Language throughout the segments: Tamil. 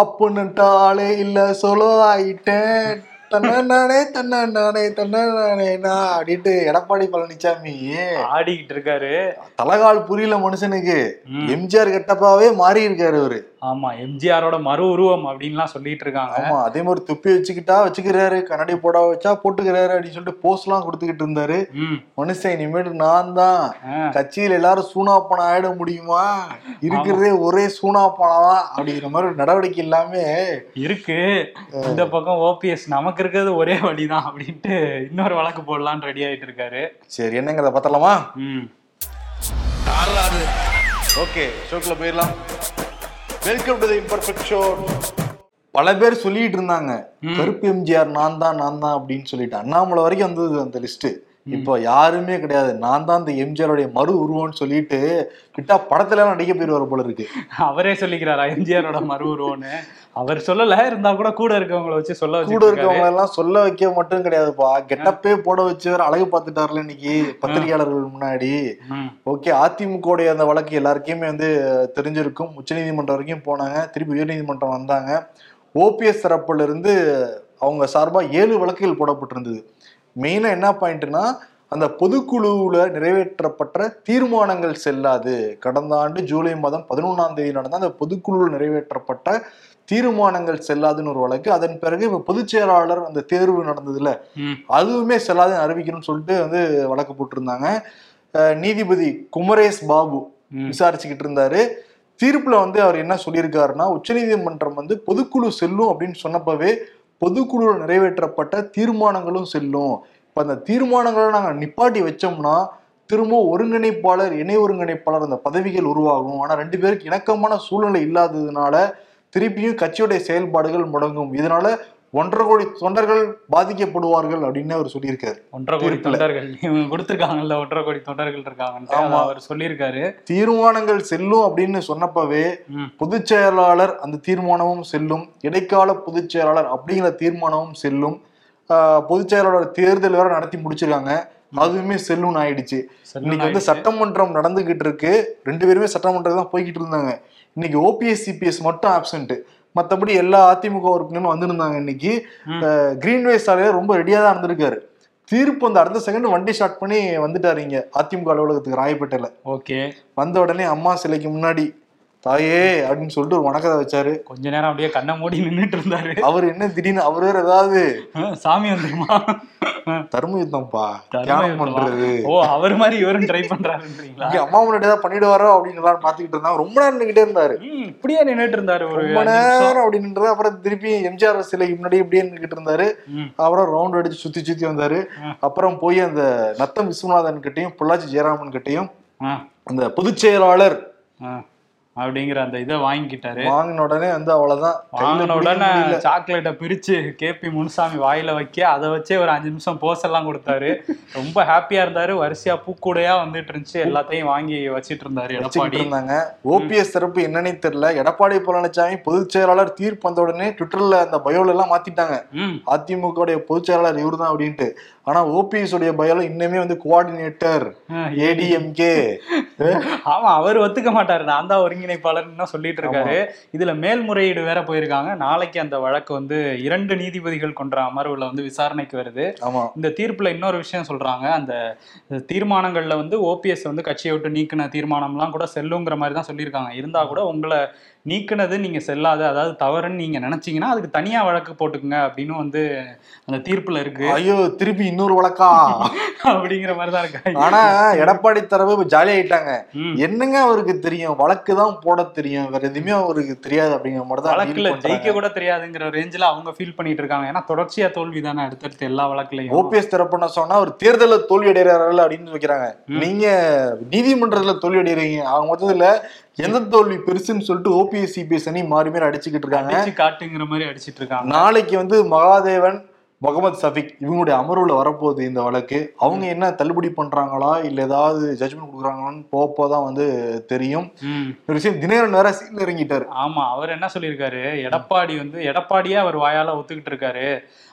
அப்புன்னுட்டாலே இல்ல சொலோ ஆயிட்டேன். தன்னானே தன்னானே தன்னானே நான் அப்படின்ட்டு எடப்பாடி பழனிசாமி ஆடிக்கிட்டு இருக்காரு. தலகால் புரியல மனுஷனுக்கு. எம்ஜிஆர் கெட்டப்பாவே மாறி இருக்காரு அவரு. ஆமா எம்ஜிஆரோட மறு உருவம் அப்படின்லாம் சொல்லிட்டு இருக்காங்க. ஆமா அதே மாதிரி துப்பி வச்சுக்கிட்டா வச்சுக்கிறாரு கண்ணாடி போட வச்சா போட்டுக்கிறாரு அப்படின்னு சொல்லிட்டு போஸ்ட் எல்லாம் கொடுத்துக்கிட்டு இருந்தாரு. மனுஷன் இனிமேட்டு நான் தான். கட்சியில எல்லாரும் சூனாப்பணம் ஆயிட முடியுமா? இருக்கிறதே ஒரே சூனாப்பணம் அப்படிங்கிற மாதிரி ஒரு நடவடிக்கை எல்லாமே இருக்கு. இந்த பக்கம் ஓபிஎஸ் நமக்கு இருக்கிறது ஒரே வழிதான் அப்படின்ட்டு இன்னொரு வழக்கு போடலான்னு ரெடி ஆயிட்டு இருக்காரு. சரி என்னங்கிறத பார்த்தலாமா ம். ஓகே ஷோக்குள்ள போயிடலாம். Welcome to the imperfect show பல பேர் சொல்லிட்டு இருந்தாங்க கருப்பு எம்ஜிஆர் நான் தான் நான் தான் அப்படின்னு சொல்லிட்டு. அண்ணாமலை வரைக்கும் வந்தது அந்த லிஸ்ட் இப்போ யாருமே கிடையாது. நான் தான் இந்த எம்ஜிஆருடைய மறு உருவம்னு சொல்லிட்டு கிட்டா படத்துல எல்லாம் நடிக்க போயிருவாரு போல இருக்கு. அவரே சொல்லிக்கிறாரா எம்ஜிஆரோட மறு உருவம்னு? அவர் சொல்லல இருந்தா கூட கூட இருக்கவங்கள வச்சு சொல்ல கூட இருக்கவங்க எல்லாம் சொல்ல வைக்க மட்டும் கிடையாதுப்பா. கெட்டப்பே போட வச்சு அழகு பார்த்துட்டாருல இன்னைக்கு பத்திரிகையாளர்கள் முன்னாடி. ஓகே அதிமுகவுடைய அந்த வழக்கு எல்லாருக்குமே வந்து தெரிஞ்சிருக்கும். உச்சநீதிமன்றம் வரைக்கும் போனாங்க. திருப்பி உயர்நீதிமன்றம் வந்தாங்க. ஓபிஎஸ் தரப்புல இருந்து அவங்க சார்பா ஏழு வழக்குகள் போடப்பட்டிருந்தது. மெயினா என்ன பாயிண்ட்னா அந்த பொதுக்குழுவுல நிறைவேற்றப்பட்ட தீர்மானங்கள் செல்லாது கடந்த ஆண்டு ஜூலை மாதம் பதினொன்றாம் தேதி நடந்த அந்த பொதுக்குழுவில் நிறைவேற்றப்பட்ட தீர்மானங்கள் செல்லாதுன்னு ஒரு வழக்கு அதன் பிறகு இப்ப பொதுச் செயலாளர் அந்த தேர்வு நடந்ததுல. அதுவுமே செல்லாதுன்னு அறிவிக்கணும்னு சொல்லிட்டு வந்து வழக்கு போட்டிருந்தாங்க நீதிபதி குமரேஷ் பாபு. விசாரிச்சுக்கிட்டு இருந்தாரு தீர்ப்புல வந்து அவர் என்ன சொல்லியிருக்காருன்னா உச்சநீதிமன்றம் வந்து பொதுக்குழு செல்லும் அப்படின்னு சொன்னப்பவே பொதுக்குழுவில் நிறைவேற்றப்பட்ட தீர்மானங்களும் செல்லும். இப்போ அந்த தீர்மானங்களை நாங்கள் நிப்பாட்டி வச்சோம்னா திரும்ப ஒருங்கிணைப்பாளர் இணை ஒருங்கிணைப்பாளர் அந்த பதவிகள் உருவாகும். ஆனால் ரெண்டு பேருக்கு இணக்கமான சூழ்நிலை இல்லாததுனால திருப்பியும் கட்சியுடைய செயல்பாடுகள் முடங்கும். இதனால ஒன்றரை கோடி தொண்டர்கள் பாதிக்கப்படுவார்கள் அப்படின்னு அவர் சொல்லியிருக்காரு. ஒன்றரை கோடி. தொண்டர்கள். இவங்க கொடுத்திருக்காங்கல்ல ஒன்றரை கோடி தொண்டர்கள் ஆமா. அவர் சொல்லியிருக்காரு. தீர்மானங்கள் செல்லும் அப்படின்னு சொன்னப்பவே. பொதுச் செயலாளர் அந்த தீர்மானமும் செல்லும். இடைக்கால பொதுச் செயலாளர் அப்படிங்கிற தீர்மானமும் செல்லும். பொதுச் செயலாளர் தேர்தல் வேற நடத்தி முடிச்சிருக்காங்க. அதுவுமே செல்லும்னு ஆயிடுச்சு. இன்னைக்கு வந்து. சட்டமன்றம் நடந்துகிட்டு இருக்கு. ரெண்டு பேருமே சட்டமன்றம் தான் போய்கிட்டு இருந்தாங்க. இன்னைக்கு ஓபிஎஸ் சிபிஎஸ் மட்டும் ஆப்சென்ட் மத்தபடி எல்லா அதிமுக உறுப்பினரும் வந்திருந்தாங்க இன்னைக்கு. கிரீன்வே சாலையில ரொம்ப ரெடியா தான் இருந்திருக்காரு. தீர்ப்பு அந்த அடுத்த செகண்ட் வண்டி ஸ்டார்ட் பண்ணி வந்துட்டாரு இங்க. அதிமுக அலுவலகத்துக்கு ராயப்பேட்டையில. ஓகே. வந்த உடனே அம்மா சிலைக்கு முன்னாடி தாயே அப்படின்னு சொல்லிட்டு ஒரு வணக்கத்தை வச்சாரு. கொஞ்ச நேரம் அப்படியே கண்ணை மூடி நின்னுட்டு இருந்தாரு. அவர் என்ன திடீர்னு அவர் வேற ஏதாவது? சாமி வந்துருமா? தர்ம யுத்தம்ப்பா. தியானம்? பண்றது. ஓ அவர் மாதிரி இவரும் ட்ரை பண்றாருன்றீங்களா? இங்க அம்மா முன்னாடி ஏதாவது பண்ணிடுவாரோ அப்படின்னு எல்லாரும் பாத்துக்கிட்டு இருந்தாங்க ரொம்ப நேரம் நின்னுக்கிட்டே இருந்தாரு. இப்படியே நின்னுட்டு இருந்தாரு ஒரு ரொம்ப. நேரம் அப்படின்றது அப்புறம் திருப்பி எம்ஜிஆர் சிலைக்கு முன்னாடி இப்படியே நின்னுக்கிட்டு இருந்தாரு. அப்புறம் ரவுண்ட் அடிச்சு சுத்தி சுத்தி வந்தாரு. அப்புறம் போய் அந்த நத்தம் விஸ்வநாதன் கிட்டையும் பொள்ளாச்சி ஜெயராமன் கிட்டையும் அந்த பொதுச் செயலாளர் அப்படிங்கிற அந்த இதை வாங்கிக்கிட்டாரு. வாங்கின உடனே வந்து அவ்வளவுதான். வாங்கின உடனே. சாக்லேட்டை பிரிச்சு கேபி முனுசாமி வாயில வைக்க அதை வச்சே ஒரு அஞ்சு நிமிஷம் போஸ் எல்லாம் கொடுத்தாரு. ரொம்ப ஹாப்பியா இருந்தாரு. வரிசையா பூக்கூடையா வந்துட்டு இருந்துச்சு. எல்லாத்தையும் வாங்கி வச்சிட்டு இருந்தாரு எடப்பாடி. இருந்தாங்க. ஓபிஎஸ் தரப்பு என்னன்னே தெரியல. எடப்பாடி பழனிசாமி பொதுச் செயலாளர் தீர்ப்பு வந்த உடனே ட்விட்டர்ல அந்த பயோல எல்லாம் மாத்திட்டாங்க. அதிமுக உடைய பொதுச் செயலாளர் இவர்தான் அப்படின்ட்டு. ஆனா ஓபிஎஸ் உடைய பயோல இன்னுமே வந்து கோஆர்டினேட்டர் ஏடிஎம்கே ஆமா அவர் ஒத்துக்க மாட்டாரு. நான் தான் ஒருங்கிணைப்பாளர்னு சொல்லிட்டு இருக்காரு. இதுல மேல்முறையீடு வேற போயிருக்காங்க. நாளைக்கு அந்த வழக்கு வந்து இரண்டு நீதிபதிகள் கொண்ட அமர்வுல வந்து விசாரணைக்கு வருது. இந்த தீர்ப்புல இன்னொரு விஷயம் சொல்றாங்க. அந்த தீர்மானங்கள்ல வந்து ஓபிஎஸ் வந்து கட்சியை விட்டு நீக்கின தீர்மானம்லாம் கூட செல்லுங்கிற மாதிரி தான் சொல்லியிருக்காங்க. இருந்தா கூட உங்களை நீக்கினது நீங்க செல்லாத அதாவது தவறுன்னு நீங்க நினைச்சீங்கன்னா அதுக்கு தனியா வழக்கு போட்டுக்குங்க அப்படின்னு வந்து அந்த தீர்ப்புல இருக்கு. ஐயோ திருப்பி இன்னொரு வழக்கா? அப்படிங்கிற மாதிரி தான் இருக்கு. ஆனா எடப்பாடி தரப்பு இப்ப ஜாலி ஆயிட்டாங்க. ம். என்னங்க அவருக்கு தெரியும்? வழக்கு தான் போட தெரியும். வேற எதுவுமே அவருக்கு தெரியாது அப்படிங்கிற மாதிரி தான் வழக்குல. ஜெயிக்க கூட தெரியாதுங்கிற ரேஞ்சில அவங்க ஃபீல் பண்ணிட்டு இருக்காங்க. ஏன்னா தொடர்ச்சியா தோல்வி தானே அடுத்தடுத்து எல்லா வழக்குலயும். ஓபிஎஸ் தரப்புன்னு சொன்னா ஒரு தேர்தல்ல தோல்வி அடைகிறார்கள் அப்படின்னு வைக்கிறாங்க நீங்க நீதிமன்றத்துல தோல்வி அடைகிறீங்க. அவங்க மொத்தத்துல எந்த தோல்வி பெருசுன்னு சொல்லிட்டு ஓபிஎஸ் சிபிஎஸ் அணி மாறி மாறி அடிச்சுக்கிட்டு இருக்காங்க. காட்டுங்கிற மாதிரி அடிச்சிட்டு இருக்காங்க. நாளைக்கு வந்து மகாதேவன் முகமது சஃபிக் இவங்களுடைய அமர்வுல வரப்போகுது இந்த வழக்கு. அவங்க என்ன தள்ளுபடி பண்றாங்களா? இல்ல ஏதாவது ஜட்ஜ்மெண்ட் கொடுக்குறாங்களான்னு போப்போதான் வந்து தெரியும். ஒரு விஷயம் தினகரன் வேற சீன்ல இறங்கிட்டாரு. ஆமா அவர் என்ன சொல்லியிருக்காரு? எடப்பாடி வந்து எடப்பாடியே அவர் வாயால ஒத்துக்கிட்டு இருக்காரு.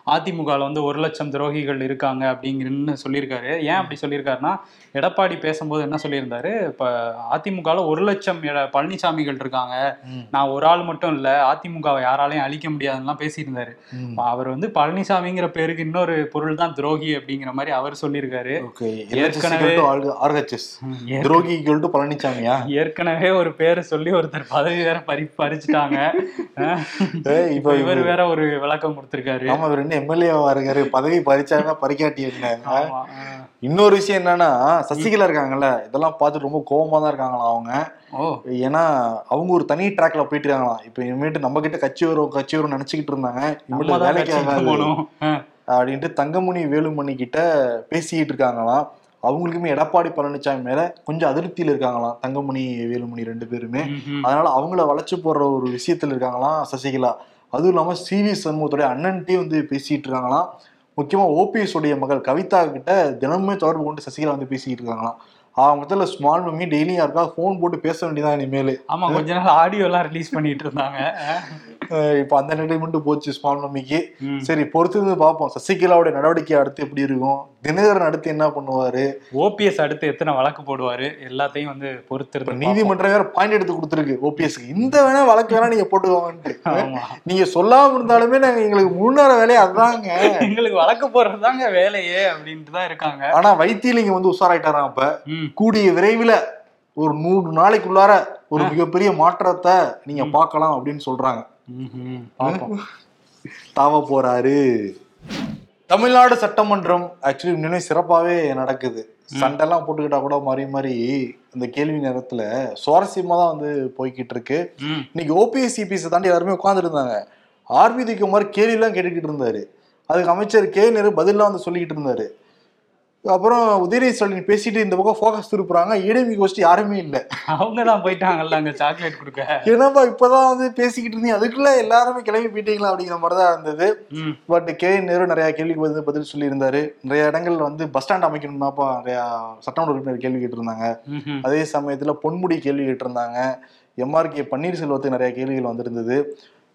அதிமுகவில் வந்து ஒரு லட்சம் துரோகிகள் இருக்காங்க அப்படிங்கிறன்னு சொல்லியிருக்காரு. ஏன் அப்படி சொல்லியிருக்காருன்னா எடப்பாடி பேசும்போது என்ன சொல்லியிருந்தாரு? இப்ப அதிமுகவில் ஒரு லட்சம் பழனிசாமிகள் இருக்காங்க. நான் ஒரு ஆள் மட்டும் இல்ல அதிமுகவை யாராலையும் அழிக்க முடியாதுன்னுலாம் பேசியிருந்தாரு. அவர் வந்து பழனிசாமிங்கிற பேருக்கு இன்னொரு பொருள் தான் துரோகி அப்படிங்கிற மாதிரி அவர் சொல்லியிருக்காரு. ஏற்கனவே- துரோகி பழனிசாமியா ஏற்கனவே ஒரு பேரை சொல்லி ஒருத்தர் பதவி வேற பறி பறிச்சுட்டாங்க. இப்ப இவர் வேற ஒரு விளக்கம் கொடுத்திருக்காரு. ஆமா இவர் என்ன எம்எல்ஏவா இருக்காரு? பதவி பறிச்சாருன்னா பறிக்காட்டி அஹ். இன்னொரு விஷயம் என்னன்னா சசிகலா இருக்காங்கல்ல இதெல்லாம் பார்த்து ரொம்ப கோவமா தான் இருக்காங்களாம் அவங்க. ஏன்னா அவங்க ஒரு தனி ட்ராக்ல போயிட்டு இருக்காங்களாம். இப்ப இனிமேட்டு நம்ம கிட்ட கட்சி வரும் கட்சி வரும் நினைச்சுக்கிட்டு இருந்தாங்க. இனிமேட்டு வேலைக்கு. அப்படின்ட்டு தங்கமணி வேலுமணி கிட்ட பேசிக்கிட்டு இருக்காங்களாம். அவங்களுக்குமே எடப்பாடி பழனிசாமி மேல கொஞ்சம் அதிருப்தியில இருக்காங்களாம் தங்கமணி வேலுமணி ரெண்டு பேருமே. அதனால அவங்கள வளைச்சு போடுற ஒரு விஷயத்துல இருக்காங்களாம் சசிகலா. அதுவும் இல்லாம சி வி சண்முகத்துடைய அண்ணன்ட்டே வந்து பேசிட்டு இருக்காங்களாம் முக்கியமா ஓபிஎஸ் உடைய மகள் கவிதா கிட்ட தினமுமே தொடர்பு கொண்டு சசிகலா வந்து பேசிட்டு இருக்காங்களாம். அவங்க முதல்ல ஸ்மால் மம்மி டெய்லியும் யாருக்கா ஃபோன் போட்டு பேச வேண்டியதான் இனிமேல். ஆமா கொஞ்ச நாள் ஆடியோ எல்லாம் ரிலீஸ் பண்ணிட்டு இருந்தாங்க. இப்ப அந்த என்டர்டைன்மெண்ட் போச்சு ஸ்மால் மம்மிக்கு. சரி பொறுத்து பார்ப்போம். சசிகலாவுடைய நடவடிக்கை அடுத்து எப்படி இருக்கும்? தினகரன் அடுத்து என்ன பண்ணுவாரு? ஓபிஎஸ் அடுத்து எத்தனை வழக்கு போடுவாரு? எல்லாத்தையும் வந்து பொறுத்து நீதிமன்றம் வேற பாயிண்ட் எடுத்து கொடுத்துருக்கு ஓபிஎஸ்க்கு இந்த வேணா வழக்கு வேணா நீங்க போட்டுக்கோங்கன்ட்டு. நீங்க சொல்லாம இருந்தாலுமே நாங்க எங்களுக்கு முன்னேற வேலையை அதாங்க எங்களுக்கு வழக்கு போடுறதுதாங்க வேலையே அப்படின்ட்டு தான் இருக்காங்க. ஆனா வைத்தியலிங்கம் வந்து உஷாராயிட்டாராம் அப்ப. கூடிய விரைவில் ஒரு நூறு நாளைக்குள்ளார ஒரு மிகப்பெரிய மாற்றத்தை நீங்க பார்க்கலாம் அப்படின்னு சொல்றாங்க. தாவ போறாரு. தமிழ்நாடு சட்டமன்றம் ஆக்சுவலி இன்னும் சிறப்பாவே நடக்குது. சண்டைலாம் போட்டுக்கிட்டா கூட மாறி மாறி இந்த கேள்வி நேரத்துல சுவாரஸ்யமா தான் வந்து போய்கிட்டு இருக்கு. இன்னைக்கு ஓபிஎஸ் சிபிஎஸ் தாண்டி எல்லாருமே உட்காந்துட்டு இருந்தாங்க. ஆர்பிதி குமார் கேள்விலாம் கேட்டுக்கிட்டு இருந்தாரு. அதுக்கு அமைச்சர் கே. நேரு பதிலாம் வந்து சொல்லிக்கிட்டு இருந்தாரு. அப்புறம் உதயநிதி ஸ்டாலின் பேசிட்டு இந்த பக்கம் ஃபோக்கஸ் திருப்புறாங்க. இடமி கோஷ்டி யாருமே இல்லை. அவங்க தான் போயிட்டாங்கல்ல அங்க சாக்லேட் கொடுக்க. என்னப்பா இப்பதான் வந்து பேசிக்கிட்டு இருந்தீங்க? அதுக்குள்ள எல்லாருமே கிளம்பி போயிட்டீங்களா அப்படிங்கிற மாதிரி தான் இருந்தது. பட் கே நேரு நிறைய கேள்விக்கு வந்து பதில் சொல்லியிருந்தாரு. நிறைய இடங்கள்ல வந்து பஸ் ஸ்டாண்ட் அமைக்கணும்னாப்பா நிறைய சட்டமன்ற உறுப்பினர் கேள்வி கேட்டிருந்தாங்க. அதே சமயத்துல பொன்முடி கேள்வி கேட்டிருந்தாங்க. எம்ஆர்கே பன்னீர்செல்வத்துக்கு நிறைய கேள்விகள் வந்திருந்தது.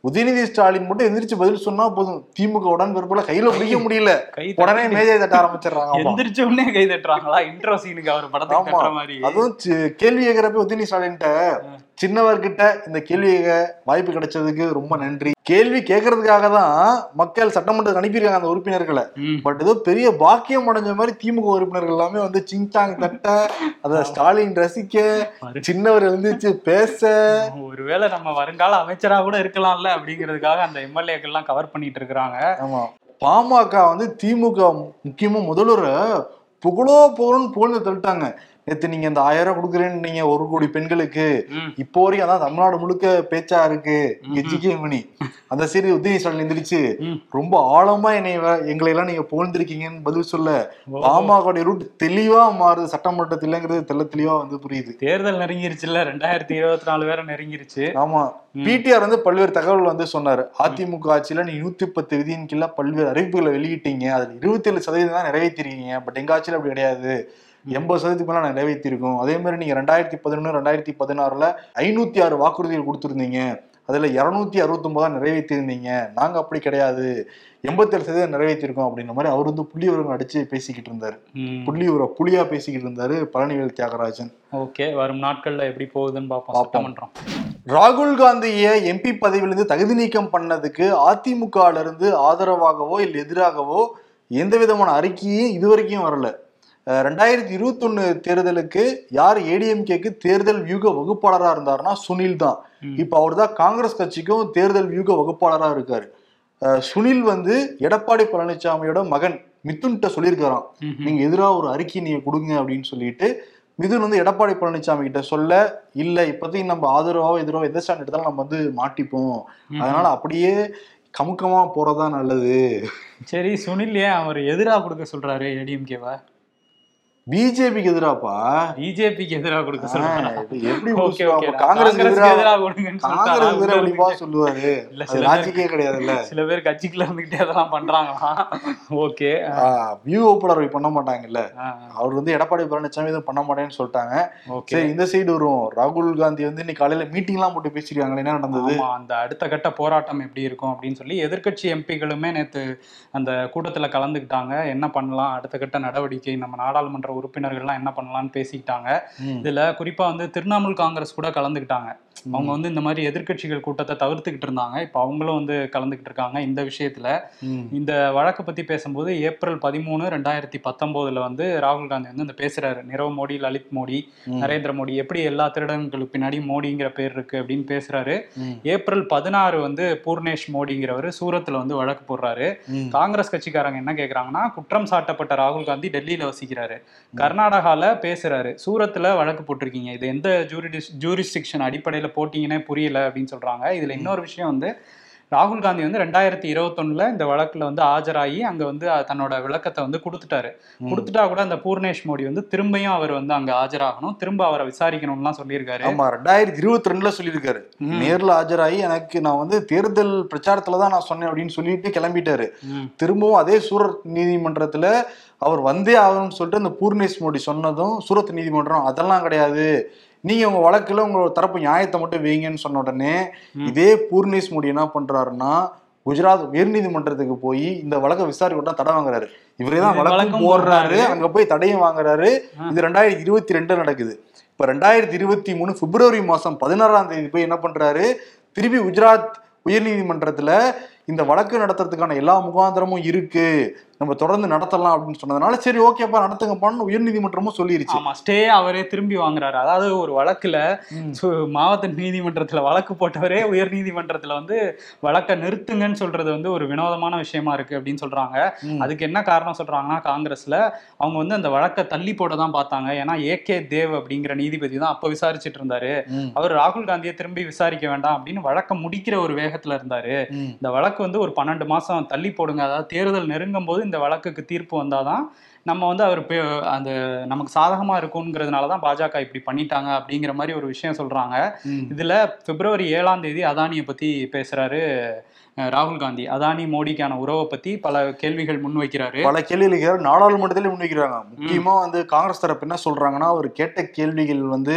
உதயநிதி ஸ்டாலின் மட்டும் எந்திரிச்சு பதில் சொன்னா போதும். திமுக உடன்பிறப்புல கையில பிடிக்க முடியல. உடனே மேஜை தட்ட ஆரம்பிச்சிடுறாங்க. எந்திரிச்ச உடனே கை தட்டுறாங்களா? இன்ட்ரோ சீனுக்கு அவர். தட்டுற மாதிரி. அதுவும் கேள்வி கேட்கிறப்ப உதயநிதி ஸ்டாலின்ட்ட சின்னவர்கிட்ட இந்த கேள்வி கேட்க வாய்ப்பு கிடைச்சதுக்கு ரொம்ப நன்றி. கேள்வி கேட்கறதுக்காக தான் மக்கள் சட்டமன்றத்துக்கு அனுப்பியிருக்காங்க அந்த உறுப்பினர்களை. பட் ஏதோ பெரிய பாக்கியம் அடைஞ்ச மாதிரி திமுக உறுப்பினர்கள் எல்லாமே வந்து சிங்சாங் தட்ட அத ஸ்டாலின் ரசிக்க. சின்னவர் எழுந்துச்சு பேச. ஒருவேளை நம்ம வருங்கால அமைச்சரா கூட இருக்கலாம்ல அப்படிங்கிறதுக்காக அந்த எம்எல்ஏக்கள் எல்லாம் கவர் பண்ணிட்டு இருக்கிறாங்க. ஆமா. பாமக வந்து திமுக முக்கியமா முதல்வரை புகழோ புகழுன்னு புகழ்ந்து தள்ளிட்டாங்க. நேத்து நீங்க இந்த ஆயிரம் ரூபாய் கொடுக்குறேன்னு நீங்க ஒரு கோடி பெண்களுக்கு. இப்போ வரைக்கும் அதான் தமிழ்நாடு முழுக்க பேச்சா இருக்கு. இங்க மணி. அந்த சரி உதயநிதி ஸ்டாலின் எந்திரிச்சு. ரொம்ப ஆழமா என்னை எங்களை எல்லாம் நீங்க புகழ்ந்திருக்கீங்கன்னு பதில் சொல்ல ஓ. பாமக ரூட் தெளிவா மாறுது. சட்டமன்றத்திலங்கிறது தெள்ள தெளிவா வந்து புரியுது. தேர்தல் நெருங்கிருச்சுல்ல. ரெண்டாயிரத்தி இருபத்தி நாலு வேற நெருங்கிருச்சு. ஆமா. பிடிஆர் வந்து பல்வேறு தகவல் வந்து சொன்னாரு. அதிமுக ஆட்சியில நீ நூத்தி பத்து விதியின் கீழ பல்வேறு அறிவிப்புகளை வெளியிட்டீங்க. அதுல இருபத்தி ஏழு சதவீதம் தான் நிறைவேற்றிருக்கீங்க. பட் எங்க ஆட்சியில அப்படி கிடையாது. எண்பது சதவீதத்துக்கு மேல நாங்க நிறைவேற்றிருக்கோம் அதே மாதிரி நீங்க ரெண்டாயிரத்தி பதினொன்று ரெண்டாயிரத்தி பதினாறுல ஐநூத்தி ஆறு வாக்குறுதிகள் கொடுத்துருந்தீங்க. அதுல இருநூத்தி அறுபத்தி நிறைவேற்றிருந்தீங்க நாங்க அப்படி கிடையாது. எண்பத்தேழு சதவீதம் நிறைவேற்றிருக்கோம் அப்படின்ற மாதிரி அவர் வந்து புள்ளி உரம் அடிச்சு பேசிக்கிட்டு இருந்தாரு. புள்ளி உர புலியா பேசிக்கிட்டு இருந்தாரு பழனிவேல் தியாகராஜன். ஓகே வரும் நாட்கள்ல எப்படி போகுதுன்னு பார்ப்போம். சட்டமன்றம். ராகுல் காந்தியை எம்பி பதவியிலிருந்து தகுதி நீக்கம் பண்ணதுக்கு அதிமுகல இருந்து ஆதரவாகவோ இல்லை எதிராகவோ எந்த விதமான அறிக்கையும் இதுவரைக்கும் வரல. ரெண்டாயிரத்தி இருபத்தொன்னு தேர்தலுக்கு யார் ஏடிஎம்கேக்கு தேர்தல் வியூக வகுப்பாளரா இருந்தாருன்னா சுனில் தான். இப்ப அவர் தான் காங்கிரஸ் கட்சிக்கும் தேர்தல் வியூக வகுப்பாளரா இருக்காரு. சுனில் வந்து எடப்பாடி பழனிசாமியோட மகன் மிதுன்கிட்ட சொல்லியிருக்காராம். நீங்க எதிராக ஒரு அறிக்கை நீங்க கொடுங்க அப்படின்னு சொல்லிட்டு மிதுன் வந்து எடப்பாடி பழனிசாமி கிட்ட சொல்ல இல்ல இப்போதைக்கு நம்ம ஆதரவாவோ எதிராவோ எந்த ஸ்டாண்ட் எடுத்தாலும் நம்ம வந்து மாட்டிப்போம். அதனால அப்படியே கமுக்கமா போறதா நல்லது. சரி சுனில் ஏன் அவர் எதிரா கொடுக்க சொல்றாரு ஏடிஎம்கேவா? பிஜேபிக்கு எதிராப்பா? பிஜேபிக்கு எதிராக கொடுக்க எப்படி காங்கிரஸ் எதிரா எதிராக காங்கிரஸ் எப்படிப்பா சொல்லுவாரு? இல்ல, பேர் லாஜிக்கே கிடையாதுல்ல. சில பேர் கட்சிக்குள்ள இருந்துகிட்டே அதெல்லாம் பண்றாங்களாம். ஓகே. வியூ புலர்வை பண்ண மாட்டாங்கல்ல. அவர் வந்து எடப்பாடி பழனிசாமி எதுவும் பண்ண மாட்டேன்னு சொல்லிட்டாங்க. சரி இந்த சைடு வரும். ராகுல் காந்தி வந்து இன்னைக்கு காலையில மீட்டிங் எல்லாம் போட்டு பேசிருக்காங்க என்ன நடந்தது? அந்த அடுத்த கட்ட போராட்டம் எப்படி இருக்கும் அப்படின்னு சொல்லி எதிர்க்கட்சி எம்பிகளுமே நேத்து அந்த கூட்டத்துல கலந்துக்கிட்டாங்க. என்ன பண்ணலாம்? அடுத்த கட்ட நடவடிக்கை நம்ம நாடாளுமன்ற உறுப்பினர்கள்லாம் என்ன பண்ணலாம்னு பேசிக்கிட்டாங்க. இதுல குறிப்பா வந்து திரிணாமுல் காங்கிரஸ் கூட கலந்துக்கிட்டாங்க அவங்க வந்து இந்த மாதிரி எதிர்க்கட்சிகள் கூட்டத்தை தவிர்த்துக்கிட்டு இருந்தாங்க. இப்போ அவங்களும் வந்து கலந்துக்கிட்டு இருக்காங்க இந்த விஷயத்துல. இந்த வழக்கு பத்தி பேசும்போது ஏப்ரல் பதிமூணு ரெண்டாயிரத்தி பத்தொன்பதுல வந்து ராகுல் காந்தி வந்து இந்த பேசுறாரு. நிரவ் மோடி லலித் மோடி. நரேந்திர மோடி எப்படி எல்லா திருடங்களுக்கு பின்னாடி மோடிங்கிற பேர் இருக்கு அப்படின்னு பேசுறாரு. ஏப்ரல் பதினாறு வந்து பூர்ணேஷ் மோடிங்கிறவர் சூரத்ல வந்து வழக்கு போடுறாரு. காங்கிரஸ் கட்சிக்காரங்க என்ன கேக்குறாங்கன்னா குற்றம் சாட்டப்பட்ட ராகுல் காந்தி டெல்லியில வசிக்கிறாரு. கர்நாடகால பேசுறாரு. சூரத்ல வழக்கு போட்டிருக்கீங்க. இது எந்த ஜூரிடிஸ் ஜூரிஸ்டிக்ஷன் அடிப்படையில போட்டீங்கன்னே புரியல அப்படின்னு சொல்றாங்க. இதுல இன்னொரு விஷயம் வந்து ராகுல் காந்தி வந்து ரெண்டாயிரத்தி இருபத்தொன்னுல இந்த வழக்குல வந்து ஆஜராகி அங்க வந்து தன்னோட விளக்கத்தை வந்து கொடுத்துட்டாரு. கொடுத்துட்டா கூட அந்த பூர்ணேஷ் மோடி வந்து திரும்பியும் அவர் வந்து அங்க ஆஜராகணும் திரும்ப அவரை விசாரிக்கணும்லாம் சொல்லியிருக்காரு. ஆமா ரெண்டாயிரத்தி இருபத்தி ரெண்டுல சொல்லியிருக்காரு. நேர்ல ஆஜராகி எனக்கு நான் வந்து தேர்தல் பிரச்சாரத்துல தான் நான் சொன்னேன் அப்படின்னு சொல்லிட்டு கிளம்பிட்டாரு. திரும்பவும் அதே சூரத் நீதிமன்றத்துல அவர் வந்தே ஆகணும்னு சொல்லிட்டு அந்த பூர்ணேஷ் மோடி சொன்னதும் சூரத் நீதிமன்றம் அதெல்லாம் கிடையாது. நீங்க உங்க வழக்குல உங்களோட தரப்பு நியாயத்தை மட்டும் வைங்கன்னு சொன்ன உடனே. இதே பூர்ணேஷ் மோடி என்ன பண்றாருன்னா குஜராத் உயர்நீதிமன்றத்துக்கு போய் இந்த வழக்கை விசாரிக்க தடை வாங்குறாரு இவரே தான் வழக்கும் போடுறாரு. அங்க போய் தடையும் வாங்குறாரு. இது ரெண்டாயிரத்தி இருபத்தி ரெண்டு நடக்குது இப்ப ரெண்டாயிரத்தி இருபத்தி மூணு பிப்ரவரி மாசம் பதினாறாம் தேதி போய் என்ன பண்றாரு திருப்பி குஜராத் உயர்நீதிமன்றத்துல இந்த வழக்கு நடத்துறதுக்கான எல்லா முகாந்திரமும் இருக்கு நம்ம தொடர்ந்து நடத்தலாம் அப்படின்னு சொன்னதுனால சரி ஓகேப்பா நடத்துங்கப்பான்னு உயர்நீதிமன்றமும் சொல்லிருச்சு. ஆமா ஸ்டே அவரே திரும்பி வாங்குறாரு. அதாவது ஒரு வழக்குல மாவட்ட நீதிமன்றத்துல வழக்கு போட்டவரே உயர் நீதிமன்றத்துல வந்து வழக்கை நிறுத்துங்கன்னு சொல்றது வந்து ஒரு வினோதமான விஷயமா இருக்கு அப்படின்னு சொல்றாங்க. அதுக்கு என்ன காரணம் சொல்றாங்கன்னா காங்கிரஸ்ல அவங்க வந்து அந்த வழக்கை தள்ளி போட தான் பார்த்தாங்க. ஏன்னா ஏகே தேவ் அப்படிங்கிற நீதிபதி தான் அப்ப விசாரிச்சிட்டு இருந்தாரு. அவர் ராகுல் காந்தியை திரும்பி விசாரிக்க வேண்டாம் அப்படின்னு வழக்கை முடிக்கிற ஒரு வேகத்துல இருந்தாரு. இந்த வழக்கு வந்து ஒரு பன்னெண்டு மாசம் தள்ளி போடுங்க. அதாவது தேர்தல் நெருங்கும் போது இந்த வழக்குக்கு தீர்ப்பு வந்தாதான் நம்ம வந்து அவர் அந்த நமக்கு சாதகமா இருக்குங்கிறதுனால தான் பாஜக இப்படி பண்ணிட்டாங்க அப்படிங்கிற மாதிரி ஒரு விஷயம் சொல்றாங்க. இதுல பிப்ரவரி ஏழாம் தேதி அதானியை பத்தி பேசுறாரு ராகுல் காந்தி. அதானி மோடிக்கான உறவை பத்தி பல கேள்விகள் முன்வைக்கிறாரு பல கேள்விகள் நாடாளுமன்றத்திலே முன்வைக்கிறாங்க முக்கியமா வந்து காங்கிரஸ் தரப்பு என்ன சொல்றாங்கன்னா அவர் கேட்ட கேள்விகள் வந்து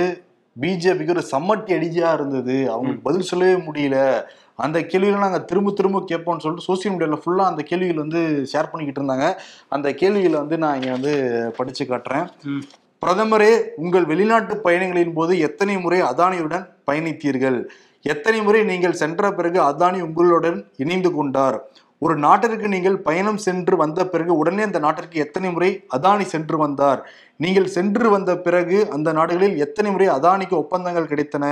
பிஜேபிக்கு ஒரு சம்மட்டி அடிஜியா இருந்தது. அவங்களுக்கு பதில் சொல்லவே முடியல. அந்த கேள்விகளை நாங்கள் திரும்ப திரும்ப கேட்போம்னு சொல்லிட்டு சோசியல் மீடியாவில் ஃபுல்லாக அந்த கேள்விகள் வந்து ஷேர் பண்ணிக்கிட்டு இருந்தாங்க. அந்த கேள்விகளை வந்து நான் இங்கே வந்து படித்து காட்டுறேன். பிரதமரே உங்கள் வெளிநாட்டு பயணங்களின் போது எத்தனை முறை அதானியுடன் பயணித்தீர்கள்? எத்தனை முறை நீங்கள் சென்ற பிறகு அதானி உங்களுடன் இணைந்து கொண்டார்? ஒரு நாட்டிற்கு நீங்கள் பயணம் சென்று வந்த பிறகு உடனே அந்த நாட்டிற்கு எத்தனை முறை அதானி சென்று வந்தார்? நீங்கள் சென்று வந்த பிறகு அந்த நாடுகளில் எத்தனை முறை அதானிக்கு ஒப்பந்தங்கள் கிடைத்தன?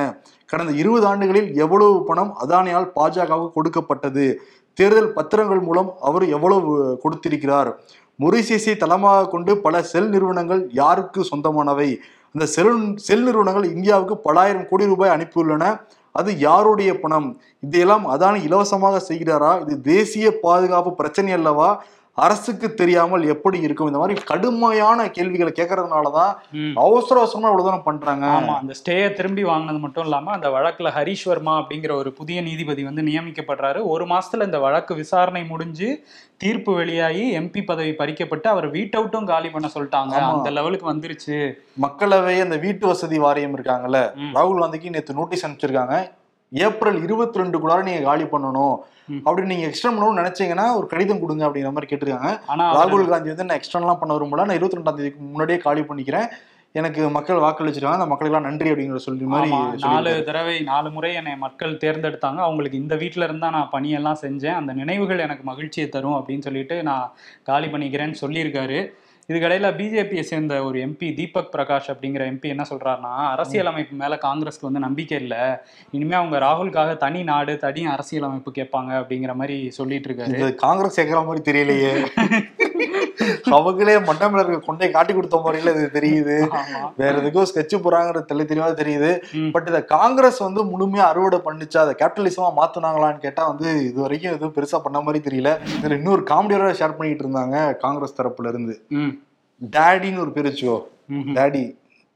கடந்த இருபது ஆண்டுகளில் எவ்வளவு பணம் அதானியால் பாஜகவுக்கு கொடுக்கப்பட்டது? தேர்தல் பத்திரங்கள் மூலம் அவர் எவ்வளவு கொடுத்திருக்கிறார்? மொரிசியஸை தளமாக கொண்டு பல செல் நிறுவனங்கள் யாருக்கு சொந்தமானவை? அந்த செல் செல் நிறுவனங்கள் இந்தியாவுக்கு பலாயிரம் கோடி ரூபாய் அனுப்பியுள்ளன. அது யாருடைய பணம்? இதையெல்லாம் அதானி இலவசமாக செய்கிறாரா? இது தேசிய பாதுகாப்பு பிரச்சனை அல்லவா? அரசுக்கு தெரியாமல் எப்படி இருக்கும்? இந்த மாதிரி கடுமையான கேள்விகளை கேட்கறதுனாலதான். அவசர அவசரமா இவ்வளவு தூரம் பண்றாங்க. ஆமா அந்த ஸ்டேயை திரும்பி வாங்கினது மட்டும் இல்லாம அந்த வழக்குல ஹரீஷ் வர்மா அப்படிங்கிற ஒரு புதிய நீதிபதி வந்து நியமிக்கப்படுறாரு. ஒரு மாசத்துல இந்த வழக்கு விசாரணை முடிஞ்சு தீர்ப்பு வெளியாகி எம்பி பதவி பறிக்கப்பட்டு அவர் வீட் அவுட்டும் காலி பண்ண சொல்லிட்டாங்க. அந்த லெவலுக்கு வந்துருச்சு. மக்களவை அந்த வீட்டு வசதி வாரியம் இருக்காங்கல்ல. ராகுல் காந்திக்கு நேற்று நோட்டீஸ் அனுப்பிச்சிருக்காங்க. ஏப்ரல் இருபத்தி ரெண்டுக்குள்ளார நீங்க காலி பண்ணணும். ம். அப்படி நீங்க எக்ஸ்டெண்ட் பண்ணணும்னு நினைச்சீங்கன்னா ஒரு கடிதம் கொடுங்க அப்படிங்கிற மாதிரி கேட்டிருக்காங்க. ஆனா ராகுல் காந்தி வந்து நான் எக்ஸ்டெண்ட்லாம் பண்ண விரும்பல. நான் இருபத்தி ரெண்டாம் தேதிக்கு முன்னாடியே காலி பண்ணிக்கிறேன். எனக்கு மக்கள் வாக்களிச்சிருக்காங்க. அந்த மக்களுக்கெல்லாம் நன்றி அப்படிங்கிற சொல்லி மாதிரி நாலு. தடவை நாலு முறை என்னை மக்கள் தேர்ந்தெடுத்தாங்க. அவங்களுக்கு இந்த வீட்ல இருந்தா நான் பணியெல்லாம் செஞ்சேன். அந்த நினைவுகள் எனக்கு மகிழ்ச்சியை தரும் அப்படின்னு சொல்லிட்டு நான் காலி பண்ணிக்கிறேன்னு சொல்லியிருக்காரு. இதுக்கடையில பிஜேபியை சேர்ந்த ஒரு எம்பி தீபக் பிரகாஷ் அப்படிங்கிற எம்பி என்ன சொல்றாருன்னா அரசியலமைப்பு மேல காங்கிரஸ்க்கு வந்து நம்பிக்கை இல்லை. இனிமே அவங்க ராகுலுக்காக தனி நாடு தனி அரசியலமைப்பு கேட்பாங்க அப்படிங்கிற மாதிரி சொல்லிட்டு இருக்காரு. காங்கிரஸ் கேட்கற மாதிரி தெரியலையே. அவங்களே மண்டமில் இருக்க கொண்டை காட்டி கொடுத்த முறையில இது தெரியுது. வேற எதுக்கோ ஸ்கெட்ச் போறாங்கிறது தெளி தெளிவா தெரியுது. பட் இதை காங்கிரஸ் வந்து முழுமையா அறுவடை பண்ணுச்சா அதை கேபிட்டலிசமா மாத்துனாங்களான்னு கேட்டா வந்து இது வரைக்கும் எதுவும் பெருசா பண்ண மாதிரி தெரியல. இதுல இன்னொரு காமெடியோட ஷேர் பண்ணிட்டு இருந்தாங்க காங்கிரஸ் தரப்புல இருந்து. டேடின்னு ஒரு பேர். டேடி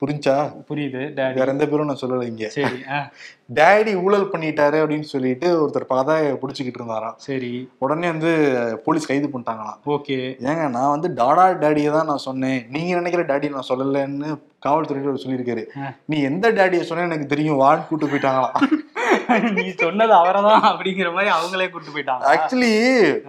புரிஞ்சா? புரியுது டேடி வேற எந்த பேரும் நான் சொல்லலை இங்க. டேடி ஊழல் பண்ணிட்டாரு அப்படின்னு சொல்லிட்டு ஒருத்தர் பகதாய பிடிச்சிக்கிட்டு இருந்தாராம். சரி. உடனே வந்து போலீஸ் கைது பண்ணிட்டாங்களாம். ஓகே. ஏங்க நான் வந்து டாடா டேடியை தான் நான் சொன்னேன். நீங்க நினைக்கிற டேடி நான் சொல்லலைன்னு காவல்துறையினர் சொல்லியிருக்காரு. நீ எந்த டேடியை சொன்ன எனக்கு தெரியும். வான்னு கூட்டு போயிட்டாங்களாம். நீ சொன்னது அவரைதான் அப்படிங்கிற மாதிரி அவங்களே கூட்டு போயிட்டாங்க. ஆக்சுவலி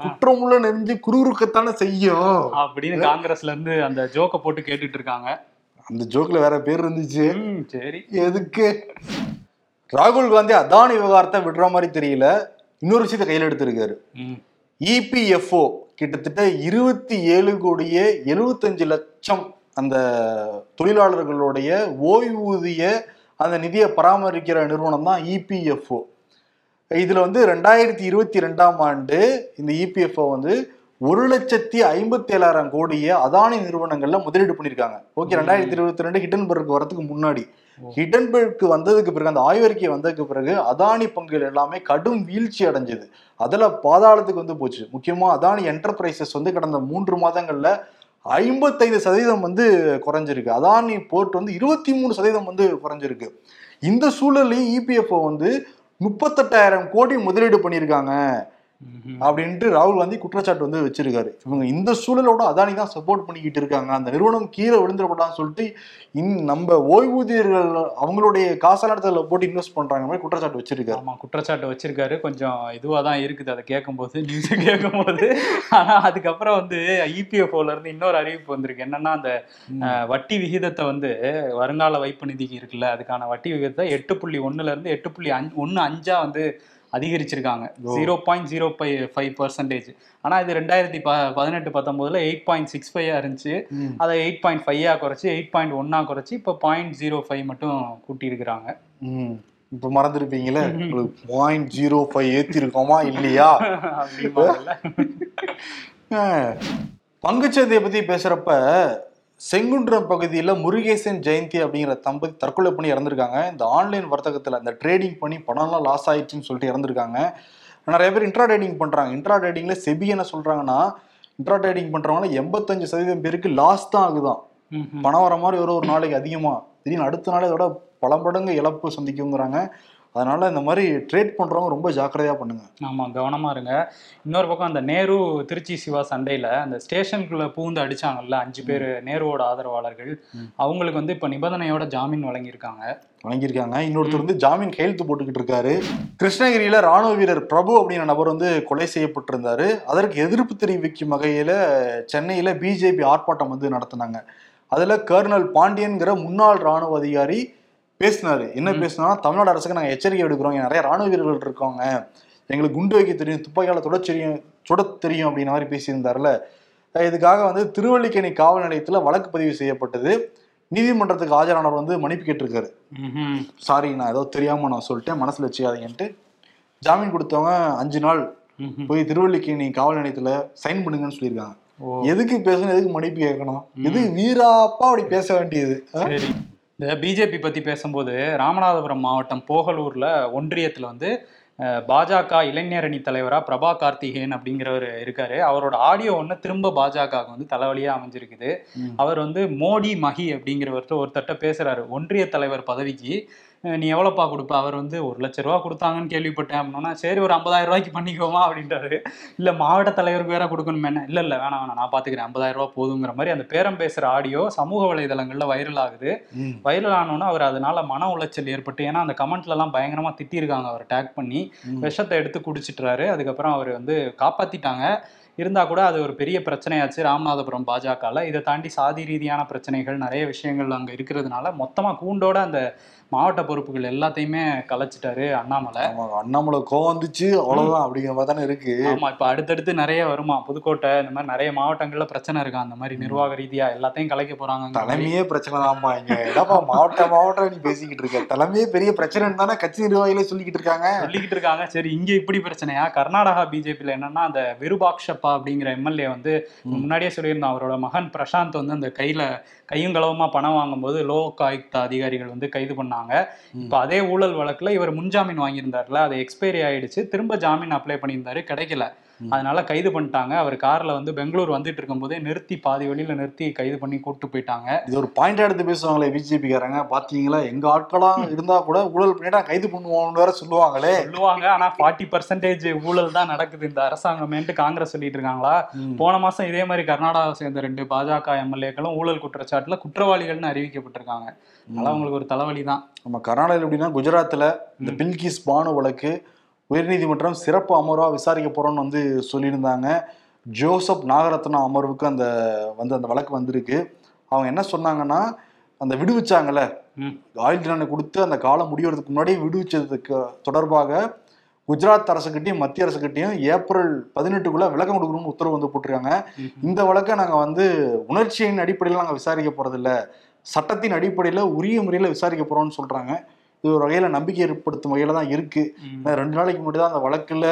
குற்றமுள்ள நெஞ்சு குறுகுறுக்கத்தானே செய்யும். அப்படின்னு காங்கிரஸ்ல இருந்து அந்த ஜோக்க போட்டு கேட்டுட்டு இருக்காங்க. அந்த ஜோக்ல வேற பேர் இருந்துச்சு. சரி. எதுக்கு? ராகுல் காந்தி அதானி விவகாரத்தை விடுற மாதிரி தெரியல. இன்னொரு விஷயத்தை கையில் எடுத்திருக்காரு. E இபிஎஃப்ஓ கிட்டத்தட்ட இருபத்தி ஏழு கோடியே எழுபத்தஞ்சு லட்சம் அந்த தொழிலாளர்களுடைய ஓய்வூதிய அந்த நிதியை பராமரிக்கிற நிறுவனம் தான் E இபிஎஃப்ஓ இதுல வந்து ரெண்டாயிரத்தி இருபத்தி ரெண்டாம் ஆண்டு இந்த E இபிஎஃப்ஓ வந்து ஒரு லட்சத்தி ஐம்பத்தி ஏழாயிரம் கோடியை அதானி நிறுவனங்கள்ல முதலீடு பண்ணியிருக்காங்க. ஓகே ரெண்டாயிரத்தி இருபத்தி ரெண்டு ஹிடன்பர்க் வரதுக்கு முன்னாடி. ஹிடன்பர்க் வந்ததுக்கு பிறகு அந்த ஆய்வறிக்கை வந்ததுக்கு பிறகு அதானி பங்குகள் எல்லாமே கடும் வீழ்ச்சி அடைஞ்சது. அதுல பாதாளத்துக்கு வந்து போச்சு. முக்கியமா அதானி என்டர்பிரைசஸ் வந்து கடந்த மூன்று மாதங்கள்ல ஐம்பத்தைந்து சதவீதம் வந்து குறைஞ்சிருக்கு. அதானி போர்ட் வந்து இருபத்தி மூணு சதவீதம் வந்து குறைஞ்சிருக்கு. இந்த சூழலையும் இபிஎஃப்ஓ வந்து முப்பத்தெட்டாயிரம் கோடி முதலீடு பண்ணியிருக்காங்க. அப்படின்ட்டு ராகுல் காந்தி குற்றச்சாட்டு வந்து வச்சிருக்காரு. இவங்க இந்த சூழலோட அதானி தான் சப்போர்ட் பண்ணிக்கிட்டு இருக்காங்க. அந்த நிறுவனம் கீழே விழுந்துடப்படான்னு சொல்லிட்டு இன் நம்ம ஓய்வூதியர்கள் அவங்களுடைய காசான இடத்துல போட்டு இன்வெஸ்ட் பண்றாங்க மாதிரி குற்றச்சாட்டு வச்சிருக்காரு. ஆமா குற்றச்சாட்டு வச்சிருக்காரு. கொஞ்சம் இதுவா தான் இருக்குது. அதை கேட்கும்போது நியூஸ் கேட்கும்போது. ஆனா அதுக்கப்புறம் வந்து இபிஎஃப்ஓல இருந்து இன்னொரு அறிவிப்பு வந்திருக்கு. என்னன்னா அந்த வட்டி விகிதத்தை வந்து வருங்கால வைப்பு நிதிக்கு இருக்குல்ல அதுக்கான வட்டி விகிதத்தை எட்டு புள்ளி ஒண்ணுல இருந்து எட்டு புள்ளி அஞ்சு ஒன்னு அஞ்சா வந்து அதிகரிச்சிருக்காங்க. Zero point zero five five percentage ஆனா இது ரெண்டாயிரத்தி ப பதினெட்டு பத்தொன்பதுல எயிட் பாயிண்ட் சிக்ஸ் ஃபைவ் இருந்துச்சு. அதை எயிட் பாயிண்ட் ஃபைவா குறைச்சி எயிட் பாயிண்ட் ஒன்னா குறைச்சி இப்போ பாயிண்ட் ஜீரோ ஃபைவ் மட்டும் கூட்டி இருக்கிறாங்க ம். இப்ப மறந்துருப்பீங்களே பாயிண்ட் ஜீரோ ஃபைவ் ஏத்தி இருக்கோமா இல்லையா. பங்குச்சந்தையை பத்தி பேசுறப்ப செங்குன்றம் பகுதியில முருகேசன் ஜெயந்தி அப்படிங்கிற தம்பதி தற்கொலை பண்ணி இறந்திருக்காங்க. இந்த ஆன்லைன் வர்த்தகத்துல இந்த ட்ரேடிங் பண்ணி பணம்லாம் லாஸ் ஆயிடுச்சுன்னு சொல்லிட்டு இறந்திருக்காங்க. நிறைய பேர் இன்ட்ரா ட்ரேடிங் பண்றாங்க. இன்ட்ரா ட்ரேடிங்ல செபி என்ன சொல்றாங்கன்னா இன்ட்ரா ட்ரேடிங் பண்றவங்க எண்பத்தஞ்சு சதவீதம் பேருக்கு லாஸ் தான் ஆகுதான். பணம் வர மாதிரி ஒரு ஒரு நாளைக்கு அதிகமா. திடீர்னு அடுத்த நாள் இதோட பல மடங்கு இழப்பு சந்திக்குங்கிறாங்க. அதனால இந்த மாதிரி ட்ரேட் பண்றவங்க ரொம்ப ஜாக்கிரதையா பண்ணுங்க. ஆமா கவனமா இருங்க. இன்னொரு பக்கம் அந்த நேரு திருச்சி சிவா சண்டையில அந்த ஸ்டேஷனுக்குள்ள பூந்து அடிச்சாங்கல்ல அஞ்சு பேர் நேருவோட ஆதரவாளர்கள். அவங்களுக்கு வந்து இப்ப நிபந்தனையோட ஜாமீன் வழங்கியிருக்காங்க. வழங்கியிருக்காங்க. இன்னொருத்தர் வந்து ஜாமீன் கையெழுத்து போட்டுக்கிட்டு இருக்காரு. கிருஷ்ணகிரியில ராணுவ வீரர் பிரபு அப்படிங்கிற நபர் வந்து கொலை செய்யப்பட்டிருந்தாரு. அதற்கு எதிர்ப்பு தெரிவிக்கும் வகையில சென்னையில பிஜேபி ஆர்ப்பாட்டம் வந்து நடத்தினாங்க. அதுல கர்னல் பாண்டியன்கிற முன்னாள் ராணுவ அதிகாரி பேசினாரு. என்ன ம். பேசினா தமிழ்நாடு அரசுக்கு நாங்க எச்சரிக்கை விடுக்கிறோம். நிறைய ராணுவ வீரர்கள் இருக்காங்க. எங்களுக்கு குண்டு வைக்க தெரியும் துப்பாக்கியால தொட தெரியும் சுட தெரியும் அப்படிங்கிற மாதிரி பேசியிருந்தாருல இதுக்காக வந்து திருவல்லிக்கேணி காவல் நிலையத்துல வழக்கு பதிவு செய்யப்பட்டது. நீதிமன்றத்துக்கு ஆஜரானவர் வந்து மன்னிப்பு கேட்டிருக்காரு. சாரி நான் ஏதோ தெரியாம நான் சொல்லிட்டேன். மனசுல வச்சுக்காதீங்கன்ட்டு. ஜாமீன் கொடுத்தவங்க அஞ்சு நாள். போய் திருவல்லிக்கேணி காவல் நிலையத்துல சைன் பண்ணுங்கன்னு சொல்லியிருக்காங்க. எதுக்கு பேசணும் எதுக்கு மன்னிப்பு கேட்கணும்? இது வீராப்பா அப்படி பேச வேண்டியது? இந்த பிஜேபி பத்தி பேசும்போது ராமநாதபுரம் மாவட்டம் போகலூர்ல ஒன்றியத்துல வந்து பாஜக இளைஞரணி தலைவரா பிரபா கார்த்திகேயன் அப்படிங்கிறவர் இருக்காரு. அவரோட ஆடியோ ஒன்று திரும்ப பாஜக வந்து தலைவலியா அமைஞ்சிருக்குது. அவர் வந்து மோடி மஹி அப்படிங்கிறவர்கிட்ட ஒருத்தட்ட பேசுறாரு. ஒன்றிய தலைவர் பதவிக்கு. நீ எவ்வளோப்பா கொடுப்ப? அவர் வந்து ஒரு லட்ச ரூபா கொடுத்தாங்கன்னு கேள்விப்பட்டேன். அப்படின்னா சரி ஒரு ஐம்பதாயிரம் ரூபாய்க்கு பண்ணிக்கோமா? அப்படின்றாரு. இல்ல மாவட்ட தலைவருக்கு வேற கொடுக்கணுமே என்ன? இல்ல இல்ல வேணாம் வேணாம் நான் பாத்துக்கிறேன். ஐம்பதாயிரம் ரூபாய் போதுங்கிற மாதிரி அந்த பேரம் பேசுற ஆடியோ சமூக வலைதளங்கள்ல வைரல் ஆகுது. வைரல் ஆனோன்னா அவர் அதனால மன உளைச்சல் ஏற்பட்டு ஏன்னா அந்த கமெண்ட்ல எல்லாம் பயங்கரமா திட்டியிருக்காங்க அவர் டேக் பண்ணி. விஷத்தை எடுத்து குடிச்சிட்டுறாரு. அதுக்கப்புறம் அவர் வந்து காப்பாத்திட்டாங்க. இருந்தா கூட அது ஒரு பெரிய பிரச்சனையாச்சு. ராமநாதபுரம் பாஜகல. இதை தாண்டி சாதி ரீதியான பிரச்சனைகள் நிறைய விஷயங்கள் அங்க இருக்கிறதுனால மொத்தமா கூண்டோட அந்த மாவட்ட பொறுப்புகள் எல்லாத்தையுமே கலைச்சிட்டாரு அண்ணாமலை. அண்ணாமலை கோவம் வந்துச்சு அவ்வளவுதான் அப்படிங்கிற மாதிரி தானே இருக்கு. ஆமா இப்ப அடுத்தடுத்து நிறைய வருமா புதுக்கோட்டை இந்த மாதிரி நிறைய மாவட்டங்கள்ல பிரச்சனை இருக்கு அந்த மாதிரி நிர்வாக ரீதியா எல்லாத்தையும் கலைக்க போறாங்க. தலைமையே பிரச்சனை தான்ப்பா இங்க. என்னப்பா மாவட்ட மாவட்டம் நீ பேசிக்கிட்டு இருக்க. தலைமையே பெரிய பிரச்சனைன்னு தானே கட்சி நிர்வாகிகளே சொல்லிக்கிட்டு இருக்காங்க. சொல்லிக்கிட்டு இருக்காங்க. சரி இங்க இப்படி பிரச்சனையா? கர்நாடகா பிஜேபியில என்னன்னா அந்த விருபாக்ஷப்பா அப்படிங்கிற எம்எல்ஏ வந்து. முன்னாடியே சொல்லியிருந்தோம் அவரோட மகன் பிரசாந்த் வந்து அந்த கையில கையும் களவுமா பணம் வாங்கும்போது லோக் ஆயுக்தா அதிகாரிகள் வந்து கைது பண்ணாங்க சொன்னாங்க இப்ப அதே ஊழல் வழக்குல இவர் முன்ஜாமீன் வாங்கியிருந்தார்ல அது எக்ஸ்பைரி ஆயிடுச்சு. திரும்ப ஜாமீன் அப்ளை பண்ணியிருந்தாரு கிடைக்கல. அதனால கைது பண்ணிட்டாங்க. அவர் கார்ல வந்து பெங்களூர் வந்துட்டு இருக்கும்போதே நிறுத்தி பாதி வழியில நிறுத்தி கைது பண்ணி கூட்டு போயிட்டாங்க. இது ஒரு பாயிண்ட் எடுத்து பேசுவாங்களே பிஜேபி காரங்க பாத்தீங்களா? எங்க ஆட்களா இருந்தா கூட ஊழல் பண்ணிட்டா கைது பண்ணுவோம்னு வேற சொல்லுவாங்களே. சொல்லுவாங்க. ஆனா ஃபார்ட்டி பர்சன்டேஜ் ஊழல் தான் நடக்குது. இந்த அரசாங்கமேன்ட்டு காங்கிரஸ் சொல்லிட்டு இருக்காங்களா. போன மாசம் இதே மாதிரி கர்நாடகாவை சேர்ந்த ரெண்டு பாஜக எம்எல்ஏக்களும் ஊழல் குற்றச்சாட்டுல குற்றவாளிகள்னு அறிவிக்கப்பட்டிருக்காங்க. அதனால அவங்களுக்கு ஒரு தலைவலி தான். நம்ம கர்நாடகாவில் எப்படின்னா குஜராத்தில் இந்த பில்கிஸ் பானு வழக்கு உயர்நீதிமன்றம் சிறப்பு அமர்வா விசாரிக்க போறோம்னு வந்து சொல்லியிருந்தாங்க. ஜோசப் நாகரத்னா அமர்வுக்கு அந்த வந்து அந்த வழக்கு வந்திருக்கு. அவங்க என்ன சொன்னாங்கன்னா அந்த விடுவிச்சாங்கல்ல. ஆயுள் தண்டனை கொடுத்து அந்த காலம் முடிவதற்கு முன்னாடி விடுவிச்சதுக்கு தொடர்பாக குஜராத் அரசுக்கிட்டையும் மத்திய அரசுக்கிட்டையும் ஏப்ரல் பதினெட்டுக்குள்ள விளக்கம் கொடுக்கணும்னு உத்தரவு வந்து போட்டிருக்காங்க. இந்த வழக்கை நாங்க வந்து உணர்ச்சியின் அடிப்படையில் நாங்க விசாரிக்க போறதில்ல. சட்டத்தின் அடிப்படையில உரிய முறையில விசாரிக்க போறோம்னு சொல்றாங்க. இது ஒரு வகையில நம்பிக்கை ஏற்படுத்தும் வகையில தான் இருக்கு ரெண்டு நாளைக்கு முன்னாடி தான் அந்த வழக்குல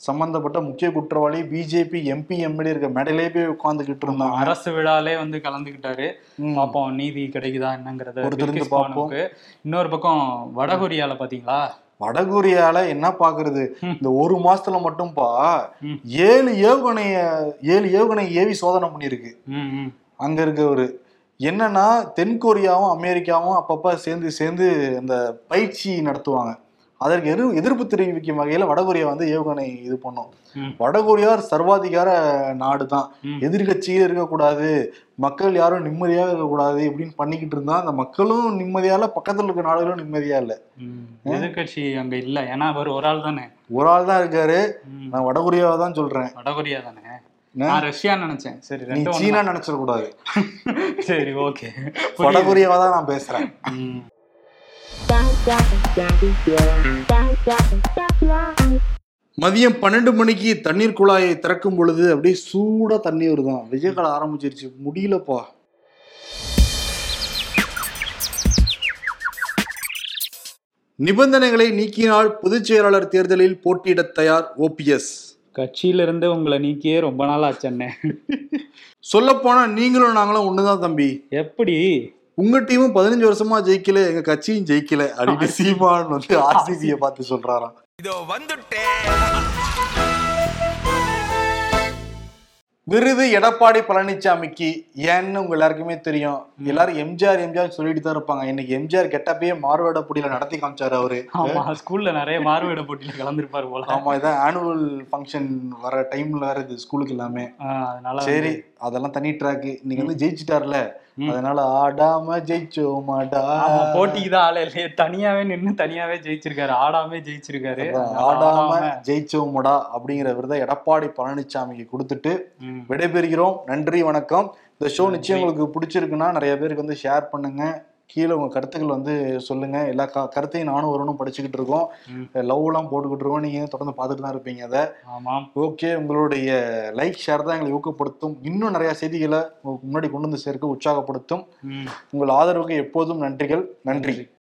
சம்பந்தப்பட்ட முக்கிய குற்றவாளி பிஜேபி எம்பி எம்எல்ஏ இருக்க மேடையிலே போய் உட்காந்துக்கிட்டு இருந்தாங்க அரசு விழாலே வந்து கலந்துக்கிட்டாரு ம். பாப்போம் நீதி கிடைக்குதா என்னங்கறத பில்கிஸ் பார்ப்போம். இன்னொரு பக்கம் வடகொரியால பாத்தீங்களா வடகொரியால என்ன பாக்குறது. இந்த ஒரு மாசத்துல மட்டும்பா. ஏழு ஏவுகணைய ஏழு ஏவுகணை ஏவி சோதனை ம். அங்க இருக்கவர் என்னன்னா தென்கொரியாவும் அமெரிக்காவும் அப்பப்ப சேர்ந்து சேர்ந்து அந்த பயிற்சி நடத்துவாங்க அதற்கு எதிர் எதிர்ப்பு தெரிவிக்கும் வகையில வடகொரியா வந்து ஏவுகணை இது பண்ணும் ம். வடகொரியா சர்வாதிகார நாடு தான் ம். எதிர்கட்சியே இருக்கக்கூடாது மக்கள் யாரும் நிம்மதியாக இருக்கக்கூடாது இப்படின்னு பண்ணிக்கிட்டு இருந்தா அந்த மக்களும் நிம்மதியா இல்ல பக்கத்துல இருக்க நாடுகளும் நிம்மதியா இல்ல ம். எதிர்க்கட்சி அங்க இல்ல ஏன்னா அவர் ஒரு ஆள் தானே ஒரு ஆள் தான் இருக்காரு. நான் வடகொரியாவை தான் சொல்றேன் வடகொரியா தானே? நான் ரஷ்யா நினைச்சேன். சரி நீ ரெண்டு சீனா நினைச்சிட கூடாது சரி ஓகே வடகொரியாவை தான் நான் பேசுறேன். மதியம் பன்னெண்டு மணிக்கு தண்ணீர் குழாயை திறக்கும் பொழுது அப்படியே சூடா தண்ணி வருதான். விஜயகாலம் ஆரம்பிச்சிருச்சு. முடியலப்பா. நிபந்தனைகளை நீக்கினால் பொதுச் செயலாளர் தேர்தலில் போட்டியிட தயார் ஓபிஎஸ் கட்சியில இருந்து உங்களை நீக்கியே ரொம்ப நாள் ஆச்சண்ணே சொல்லப்போனா நீங்களும் நாங்களும் ஒண்ணுதான் தம்பி. எப்படி? உங்க டீமும் பதினஞ்சு வருஷமா ஜெயிக்கல எங்க கட்சியும் ஜெயிக்கல அப்படின்னு சீமான் வந்து ஆர்சிபியை பார்த்து சொல்றாராம். இதோ வந்துட்டேன். விருது எடப்பாடி பழனிசாமிக்கு ஏன்னு உங்க எல்லாருக்குமே தெரியும். எல்லாரும் எம்ஜிஆர் எம்ஜிஆர் சொல்லிட்டு தான் இருப்பாங்க. இன்னைக்கு எம்ஜிஆர் கெட்டப்பயே மாறுவேட போட்டியில நடத்தி காமிச்சாரு அவரு. ஸ்கூல்ல நிறைய மாறுவேட போட்டியில கலந்துருப்பாரு போல. ஆமா இதான் ஆனுவல் ஃபங்க்ஷன் வர டைம்ல வேற இது ஸ்கூலுக்கு எல்லாமே. சரி அதெல்லாம் தனி ட்ராக் இன்னைக்கு வந்து ஜெயிச்சிட்டார்ல. அதனால ஆடாம ஜெயிச்சோமாடா. ஆமா போட்டிக்கு தான் ஆளே இல்லையே. தனியாவே நின்னு தனியாவே ஜெயிச்சிருக்காரு. ஆடாமே ஜெயிச்சிருக்காரு. ஆடாம ஜெயிச்சோமடா அப்படிங்கிற விருதை எடப்பாடி பழனிசாமிக்கு கொடுத்துட்டு. விடைபெறுகிறோம். நன்றி வணக்கம். இந்த ஷோ நிச்சயம் உங்களுக்கு பிடிச்சிருக்குன்னா நிறைய பேருக்கு வந்து ஷேர் பண்ணுங்க. கீழே உங்க கருத்துக்கள் வந்து சொல்லுங்க. எல்லா க- கருத்தையும் நானும் வரணும் படிச்சுக்கிட்டு இருக்கோம். ம். லவ் எல்லாம் போட்டுக்கிட்டு இருக்கோம். நீங்க தொடர்ந்து பார்த்துட்டு தான் இருப்பீங்க அதை? ஆமாம் ஓகே உங்களுடைய லைக் ஷேர் தான் எங்களை ஊக்கப்படுத்தும். இன்னும் நிறைய செய்திகளை முன்னாடி கொண்டு வந்து சேர்க்க உற்சாகப்படுத்தும். உங்கள் ஆதரவுக்கு எப்போதும் நன்றிகள். நன்றி.